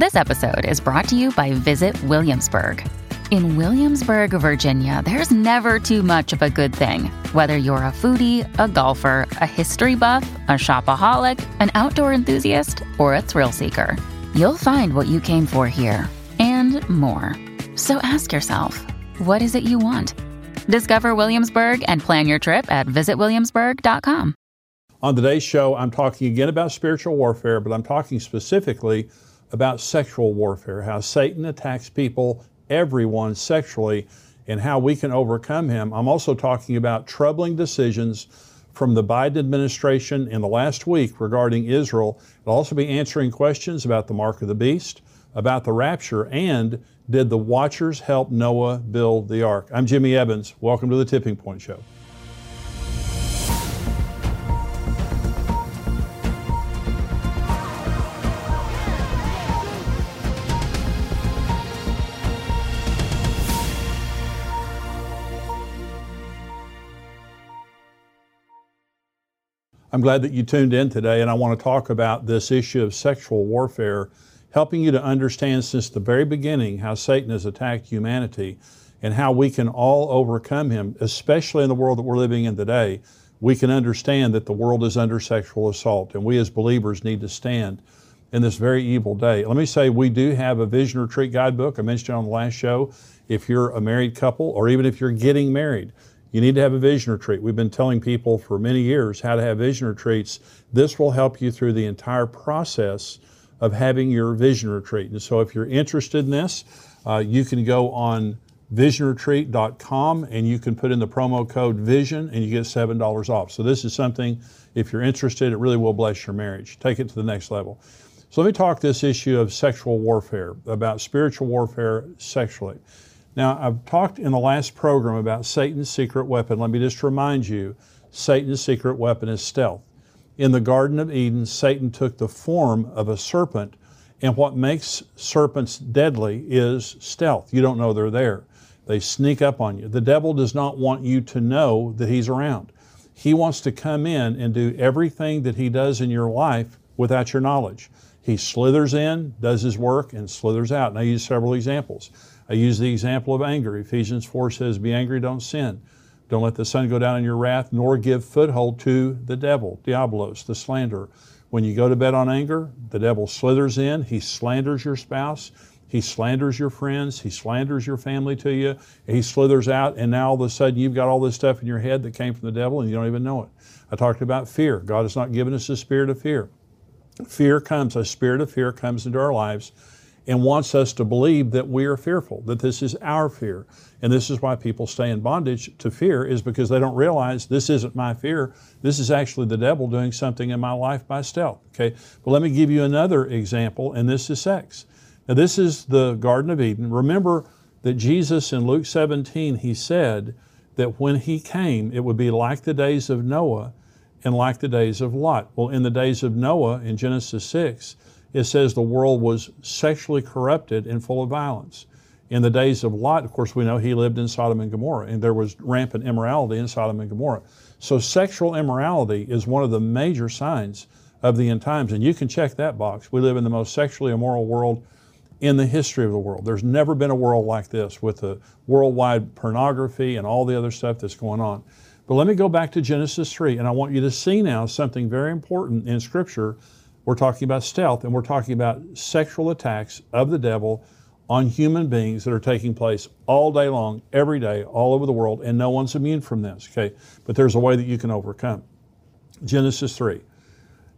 This episode is brought to you by Visit Williamsburg. In Williamsburg, Virginia, there's never too much of a good thing. Whether you're a foodie, a golfer, a history buff, a shopaholic, an outdoor enthusiast, or a thrill seeker, you'll find what you came for here and more. So ask yourself, what is it you want? Discover Williamsburg and plan your trip at visitwilliamsburg.com. On today's show, I'm talking again about spiritual warfare, but I'm talking specifically about sexual warfare, how Satan attacks people, everyone sexually, and how we can overcome him. I'm also talking about troubling decisions from the Biden administration in the last week regarding Israel. I'll also be answering questions about the mark of the beast, about the rapture, and did the watchers help Noah build the ark? I'm Jimmy Evans. Welcome to the Tipping Point Show. I'm glad that you tuned in today, and I want to talk about this issue of sexual warfare, helping you to understand since the very beginning how Satan has attacked humanity and how we can all overcome him, especially in the world that we're living in today. We can understand that the world is under sexual assault, and we as believers need to stand in this very evil day. Let me say, we do have a vision retreat guidebook. I mentioned it on the last show. If you're a married couple, or even if you're getting married, you need to have a vision retreat. We've been telling people for many years how to have vision retreats. This will help you through the entire process of having your vision retreat. And so if you're interested in this, uh, you can go on visionretreat.com and you can put in the promo code VISION and you get $7 off. So this is something, if you're interested, it really will bless your marriage. Take it to the next level. So let me talk this issue of sexual warfare, about spiritual warfare sexually. Now, I've talked in the last program about Satan's secret weapon. Let me just remind you Satan's secret weapon is stealth. In the Garden of Eden, Satan took the form of a serpent, and what makes serpents deadly is stealth. You don't know they're there. They sneak up on you. The devil does not want you to know that he's around. He wants to come in and do everything that he does in your life without your knowledge. He slithers in, does his work, and slithers out. And I use several examples. I use the example of anger. Ephesians 4 says, Be angry, don't sin. Don't let the sun go down in your wrath, nor give foothold to the devil, Diabolos, the slanderer. When you go to bed on anger, the devil slithers in, he slanders your spouse, he slanders your friends, he slanders your family to you, he slithers out, and now all of a sudden you've got all this stuff in your head that came from the devil and you don't even know it. I talked about fear. God has not given us a spirit of fear. Fear comes, a spirit of fear comes into our lives and wants us to believe that we are fearful, that this is our fear. And this is why people stay in bondage to fear, is because they don't realize this isn't my fear. This is actually the devil doing something in my life by stealth. Okay? But let me give you another example, and this is sex. Now, this is the Garden of Eden. Remember that Jesus in Luke 17, he said that when he came, it would be like the days of Noah and like the days of Lot. Well, in the days of Noah in Genesis 6, it says the world was sexually corrupted and full of violence. In the days of Lot, of course, we know he lived in Sodom and Gomorrah, and there was rampant immorality in Sodom and Gomorrah. So, sexual immorality is one of the major signs of the end times, and you can check that box. We live in the most sexually immoral world in the history of the world. There's never been a world like this with the worldwide pornography and all the other stuff that's going on. But let me go back to Genesis 3, and I want you to see now something very important in Scripture we're talking about stealth, and we're talking about sexual attacks of the devil on human beings that are taking place all day long, every day, all over the world, and no one's immune from this, okay? But there's a way that you can overcome. Genesis 3.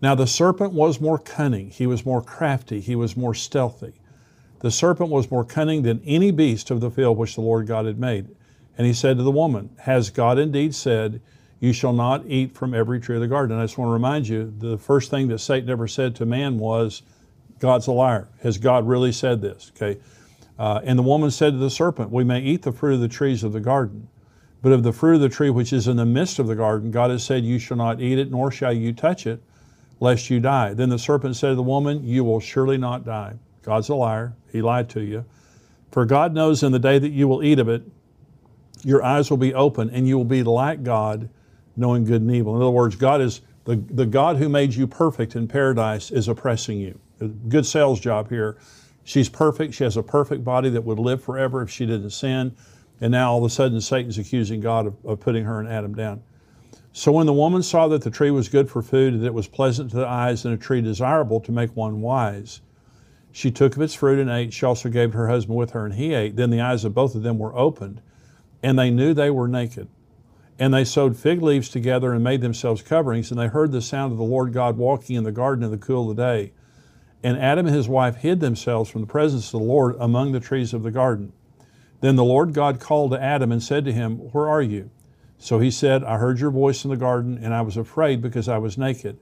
Now the serpent was more cunning, he was more crafty, he was more stealthy. The serpent was more cunning than any beast of the field which the Lord God had made. And he said to the woman, Has God indeed said, you shall not eat from every tree of the garden. I just want to remind you the first thing that Satan ever said to man was, God's a liar. Has God really said this? Okay. Uh, and the woman said to the serpent, We may eat the fruit of the trees of the garden, but of the fruit of the tree which is in the midst of the garden, God has said, You shall not eat it, nor shall you touch it, lest you die. Then the serpent said to the woman, You will surely not die. God's a liar. He lied to you. For God knows in the day that you will eat of it, your eyes will be open, and you will be like God, knowing good and evil. In other words, God is the, the God who made you perfect in paradise is oppressing you. Good sales job here. She's perfect. She has a perfect body that would live forever if she didn't sin. And now all of a sudden, Satan's accusing God of, of putting her and Adam down. So when the woman saw that the tree was good for food, and that it was pleasant to the eyes, and a tree desirable to make one wise, she took of its fruit and ate. She also gave her husband with her, and he ate. Then the eyes of both of them were opened, and they knew they were naked. And they sewed fig leaves together and made themselves coverings. And they heard the sound of the Lord God walking in the garden in the cool of the day. And Adam and his wife hid themselves from the presence of the Lord among the trees of the garden. Then the Lord God called to Adam and said to him, Where are you? So he said, I heard your voice in the garden, and I was afraid because I was naked,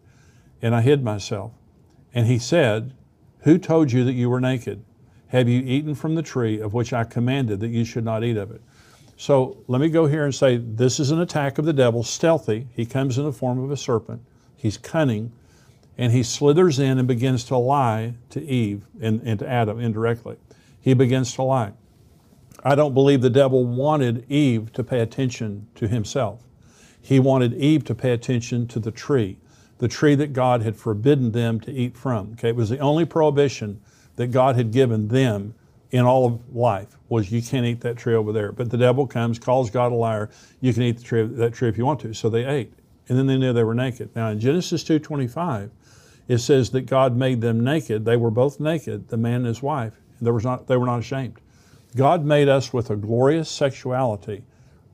and I hid myself. And he said, Who told you that you were naked? Have you eaten from the tree of which I commanded that you should not eat of it? So let me go here and say this is an attack of the devil, stealthy. He comes in the form of a serpent. He's cunning, and he slithers in and begins to lie to Eve and, and to Adam indirectly. He begins to lie. I don't believe the devil wanted Eve to pay attention to himself. He wanted Eve to pay attention to the tree, the tree that God had forbidden them to eat from. Okay, it was the only prohibition that God had given them in all of life was you can't eat that tree over there. But the devil comes, calls God a liar. You can eat the tree, that tree if you want to. So they ate, and then they knew they were naked. Now in Genesis two twenty five, it says that God made them naked. They were both naked, the man and his wife. There was not, they were not ashamed. God made us with a glorious sexuality,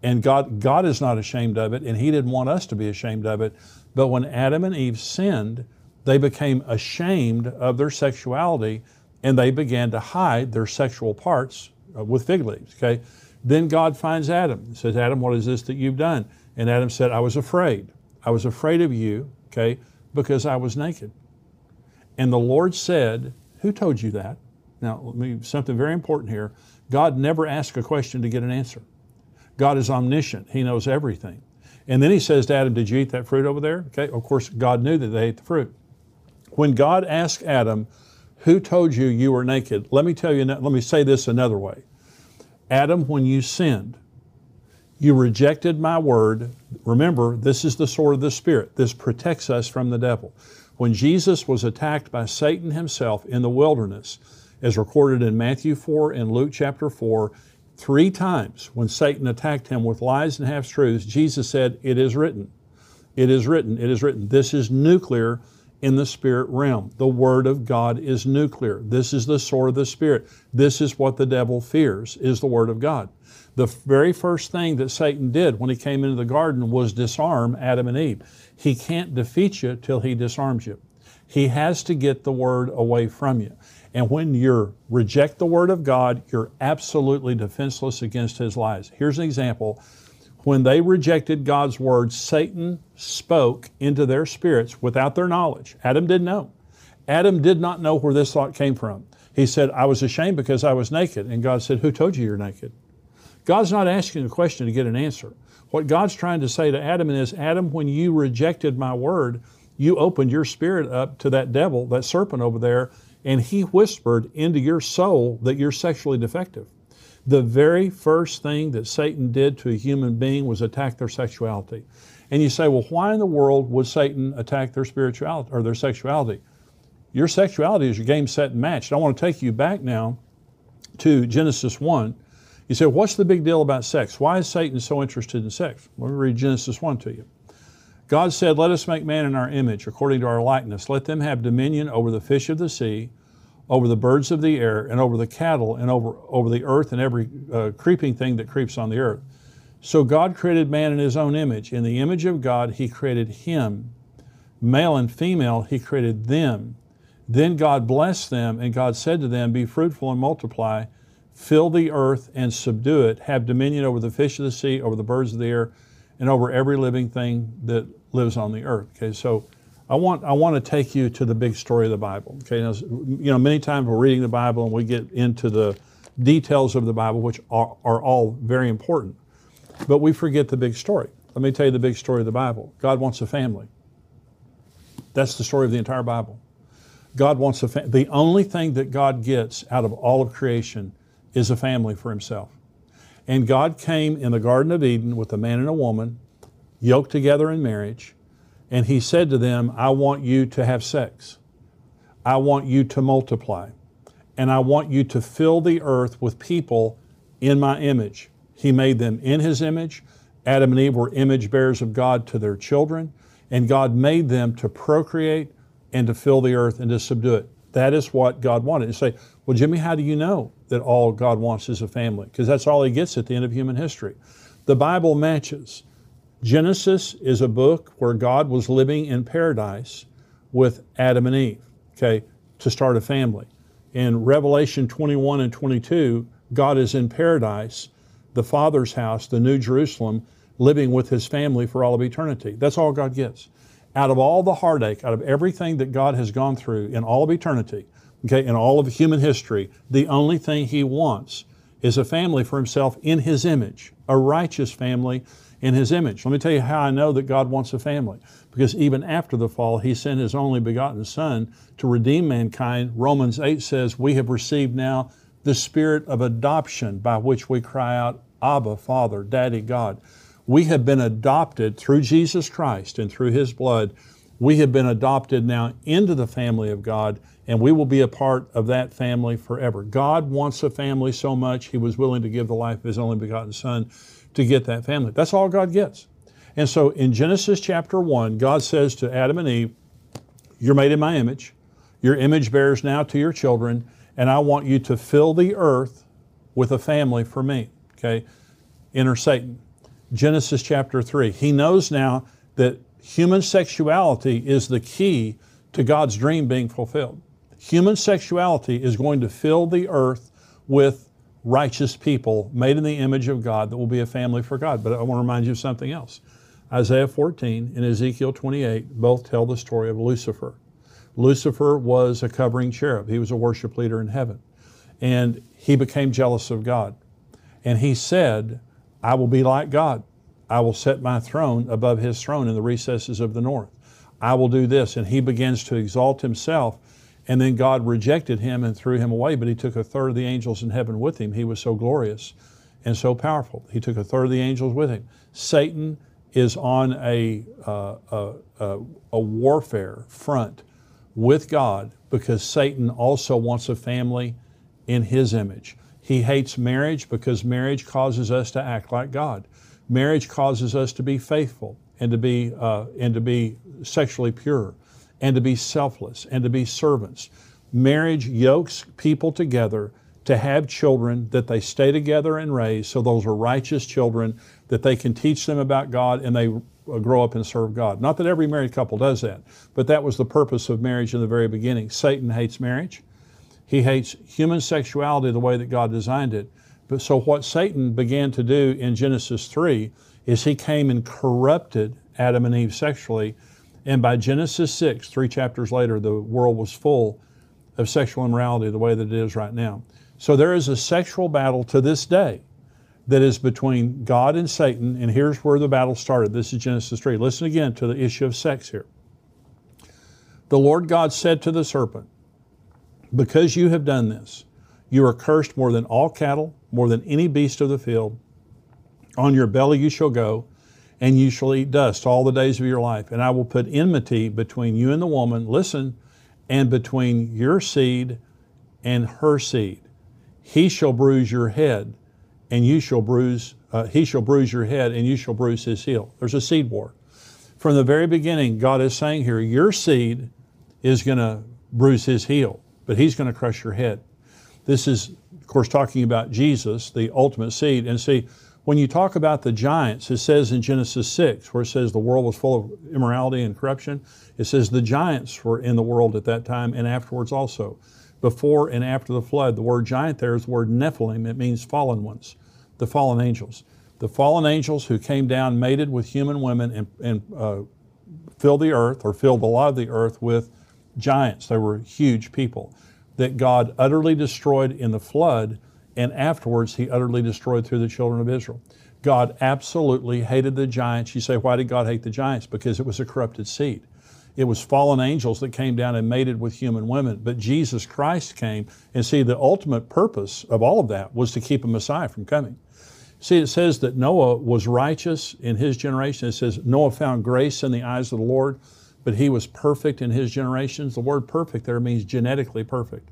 and God, God is not ashamed of it, and He didn't want us to be ashamed of it. But when Adam and Eve sinned, they became ashamed of their sexuality and they began to hide their sexual parts uh, with fig leaves. Okay. Then God finds Adam and says, Adam, what is this that you've done? And Adam said, I was afraid. I was afraid of you, okay, because I was naked. And the Lord said, Who told you that? Now, let me something very important here. God never asks a question to get an answer. God is omniscient, He knows everything. And then He says to Adam, Did you eat that fruit over there? Okay, of course, God knew that they ate the fruit. When God asked Adam, Who told you you were naked? Let me tell you, let me say this another way. Adam, when you sinned, you rejected my word. Remember, this is the sword of the Spirit. This protects us from the devil. When Jesus was attacked by Satan himself in the wilderness, as recorded in Matthew 4 and Luke chapter 4, three times when Satan attacked him with lies and half truths, Jesus said, It is written. It is written. It is written. This is nuclear in the spirit realm. The Word of God is nuclear. This is the sword of the Spirit. This is what the devil fears, is the Word of God. The very first thing that Satan did when he came into the garden was disarm Adam and Eve. He can't defeat you till he disarms you. He has to get the Word away from you. And when you reject the Word of God, you're absolutely defenseless against His lies. Here's an example. When they rejected God's Word, Satan spoke into their spirits without their knowledge. Adam didn't know. Adam did not know where this thought came from. He said, I was ashamed because I was naked. And God said, Who told you you're naked? God's not asking a question to get an answer. What God's trying to say to Adam is, Adam, when you rejected my word, you opened your spirit up to that devil, that serpent over there, and he whispered into your soul that you're sexually defective. The very first thing that Satan did to a human being was attack their sexuality. And you say, well, why in the world would Satan attack their spirituality or their sexuality? Your sexuality is your game set and matched. I want to take you back now to Genesis 1. You say, what's the big deal about sex? Why is Satan so interested in sex? Let me read Genesis 1 to you. God said, Let us make man in our image, according to our likeness. Let them have dominion over the fish of the sea, over the birds of the air, and over the cattle, and over, over the earth, and every uh, creeping thing that creeps on the earth. So God created man in his own image. In the image of God, he created him. Male and female, he created them. Then God blessed them, and God said to them, Be fruitful and multiply, fill the earth and subdue it, have dominion over the fish of the sea, over the birds of the air, and over every living thing that lives on the earth. Okay, so I want I want to take you to the big story of the Bible. Okay, now, you know many times we're reading the Bible and we get into the details of the Bible, which are, are all very important, but we forget the big story. Let me tell you the big story of the Bible. God wants a family. That's the story of the entire Bible. God wants a. The only thing that God gets out of all of creation is a family for Himself. And God came in the Garden of Eden with a man and a woman yoked together in marriage, and he said to them, I want you to have sex. I want you to multiply. and I want you to fill the earth with people in my image. He made them in His image. Adam and Eve were image bearers of God to their children, and God made them to procreate and to fill the earth and to subdue it. That is what God wanted. You say, well, Jimmy, how do you know that all God wants is a family? Because that's all He gets at the end of human history. The Bible matches. Genesis is a book where God was living in paradise with Adam and Eve, okay, to start a family. In Revelation 21 and 22, God is in paradise, the Father's house, the New Jerusalem, living with His family for all of eternity. That's all God gets. Out of all the heartache, out of everything that God has gone through in all of eternity, okay, in all of human history, the only thing He wants is a family for Himself in His image, a righteous family in His image. Let me tell you how I know that God wants a family. Because even after the fall, He sent His only begotten Son to redeem mankind. Romans 8 says, We have received now the spirit of adoption by which we cry out, Abba, Father, Daddy, God. We have been adopted through Jesus Christ and through His blood. We have been adopted now into the family of God, and we will be a part of that family forever. God wants a family so much, He was willing to give the life of His only begotten Son to get that family. That's all God gets. And so in Genesis chapter 1, God says to Adam and Eve, You're made in my image. Your image bears now to your children, and I want you to fill the earth with a family for me. Okay? Enter Satan. Genesis chapter 3. He knows now that human sexuality is the key to God's dream being fulfilled. Human sexuality is going to fill the earth with righteous people made in the image of God that will be a family for God. But I want to remind you of something else. Isaiah 14 and Ezekiel 28 both tell the story of Lucifer. Lucifer was a covering cherub, he was a worship leader in heaven. And he became jealous of God. And he said, I will be like God. I will set my throne above his throne in the recesses of the north. I will do this. And he begins to exalt himself. And then God rejected him and threw him away, but he took a third of the angels in heaven with him. He was so glorious and so powerful. He took a third of the angels with him. Satan is on a, uh, a, a, a warfare front with God because Satan also wants a family in his image. He hates marriage because marriage causes us to act like God. Marriage causes us to be faithful and to be, uh, and to be sexually pure and to be selfless and to be servants. Marriage yokes people together to have children that they stay together and raise so those are righteous children that they can teach them about God and they uh, grow up and serve God. Not that every married couple does that, but that was the purpose of marriage in the very beginning. Satan hates marriage. He hates human sexuality the way that God designed it. But so what Satan began to do in Genesis 3 is he came and corrupted Adam and Eve sexually. And by Genesis 6, three chapters later, the world was full of sexual immorality the way that it is right now. So there is a sexual battle to this day that is between God and Satan, and here's where the battle started. This is Genesis 3. Listen again to the issue of sex here. The Lord God said to the serpent, Because you have done this, you are cursed more than all cattle, more than any beast of the field. On your belly you shall go, and you shall eat dust all the days of your life. And I will put enmity between you and the woman, listen, and between your seed and her seed he shall bruise your head, and you shall bruise, uh, he shall bruise your head, and you shall bruise his heel. There's a seed war. From the very beginning, God is saying here, your seed is going to bruise his heel, but he's going to crush your head. This is, of course, talking about Jesus, the ultimate seed. And see, when you talk about the giants, it says in Genesis 6, where it says the world was full of immorality and corruption, it says the giants were in the world at that time and afterwards also before and after the flood. The word giant there is the word Nephilim. It means fallen ones, the fallen angels. The fallen angels who came down, mated with human women, and, and uh, filled the earth, or filled a lot of the earth with giants. They were huge people that God utterly destroyed in the flood, and afterwards He utterly destroyed through the children of Israel. God absolutely hated the giants. You say, why did God hate the giants? Because it was a corrupted seed. It was fallen angels that came down and mated with human women. But Jesus Christ came, and see, the ultimate purpose of all of that was to keep a Messiah from coming. See, it says that Noah was righteous in his generation. It says Noah found grace in the eyes of the Lord, but he was perfect in his generations. The word perfect there means genetically perfect.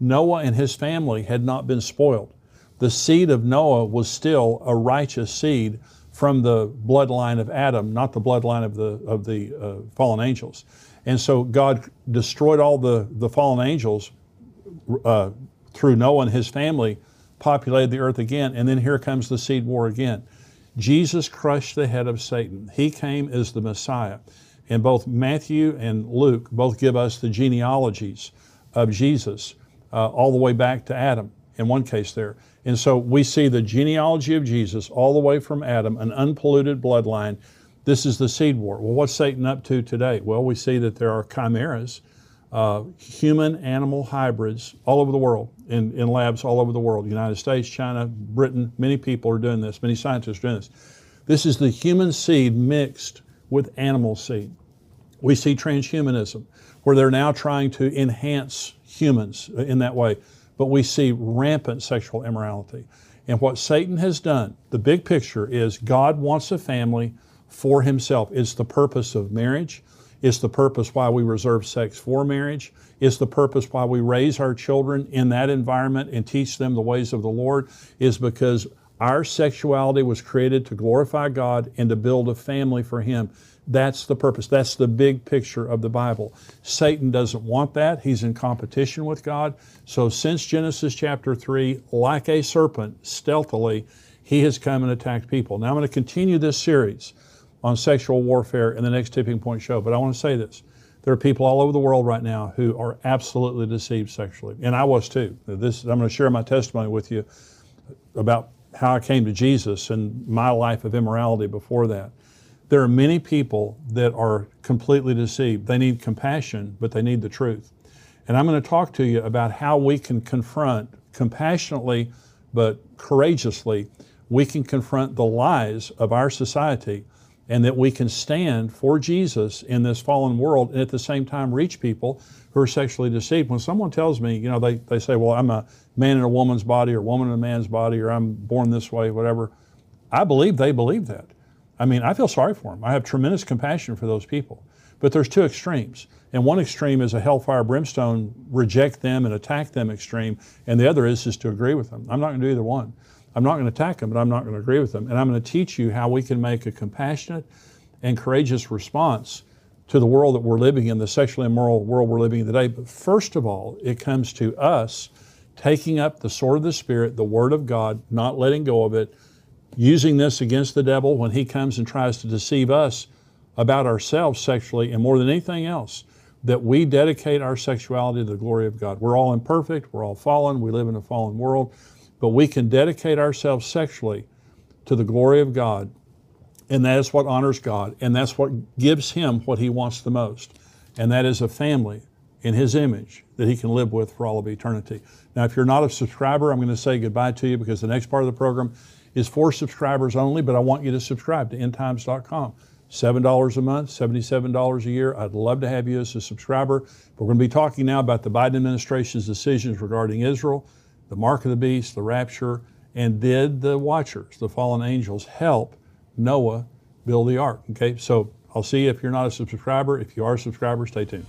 Noah and his family had not been spoiled. The seed of Noah was still a righteous seed from the bloodline of Adam, not the bloodline of the, of the uh, fallen angels. And so God destroyed all the, the fallen angels uh, through Noah and his family, populated the earth again, and then here comes the seed war again. Jesus crushed the head of Satan. He came as the Messiah. And both Matthew and Luke both give us the genealogies of Jesus uh, all the way back to Adam in one case there. And so we see the genealogy of Jesus all the way from Adam, an unpolluted bloodline. This is the seed war. Well, what's Satan up to today? Well, we see that there are chimeras, uh, human animal hybrids all over the world, in, in labs all over the world United States, China, Britain. Many people are doing this, many scientists are doing this. This is the human seed mixed with animal seed. We see transhumanism, where they're now trying to enhance humans uh, in that way. But we see rampant sexual immorality. And what Satan has done, the big picture is God wants a family for himself. It's the purpose of marriage. It's the purpose why we reserve sex for marriage. It's the purpose why we raise our children in that environment and teach them the ways of the Lord, is because our sexuality was created to glorify God and to build a family for Him. That's the purpose. That's the big picture of the Bible. Satan doesn't want that. He's in competition with God. So, since Genesis chapter 3, like a serpent, stealthily, he has come and attacked people. Now, I'm going to continue this series on sexual warfare in the next Tipping Point show, but I want to say this. There are people all over the world right now who are absolutely deceived sexually, and I was too. This, I'm going to share my testimony with you about how I came to Jesus and my life of immorality before that. There are many people that are completely deceived. They need compassion, but they need the truth. And I'm going to talk to you about how we can confront compassionately but courageously, we can confront the lies of our society and that we can stand for Jesus in this fallen world and at the same time reach people who are sexually deceived. When someone tells me, you know, they, they say, well, I'm a man in a woman's body or woman in a man's body or I'm born this way, whatever, I believe they believe that. I mean, I feel sorry for them. I have tremendous compassion for those people. But there's two extremes. And one extreme is a hellfire brimstone, reject them and attack them extreme. And the other is just to agree with them. I'm not going to do either one. I'm not going to attack them, but I'm not going to agree with them. And I'm going to teach you how we can make a compassionate and courageous response to the world that we're living in, the sexually immoral world we're living in today. But first of all, it comes to us taking up the sword of the Spirit, the Word of God, not letting go of it, using this against the devil when he comes and tries to deceive us about ourselves sexually, and more than anything else, that we dedicate our sexuality to the glory of God. We're all imperfect, we're all fallen, we live in a fallen world, but we can dedicate ourselves sexually to the glory of God, and that is what honors God, and that's what gives Him what He wants the most, and that is a family in His image that He can live with for all of eternity. Now, if you're not a subscriber, I'm going to say goodbye to you because the next part of the program is for subscribers only, but I want you to subscribe to endtimes.com. $7 a month, $77 a year. I'd love to have you as a subscriber. We're going to be talking now about the Biden administration's decisions regarding Israel, the mark of the beast, the rapture, and did the watchers, the fallen angels, help Noah build the ark? Okay, so I'll see you if you're not a subscriber. If you are a subscriber, stay tuned.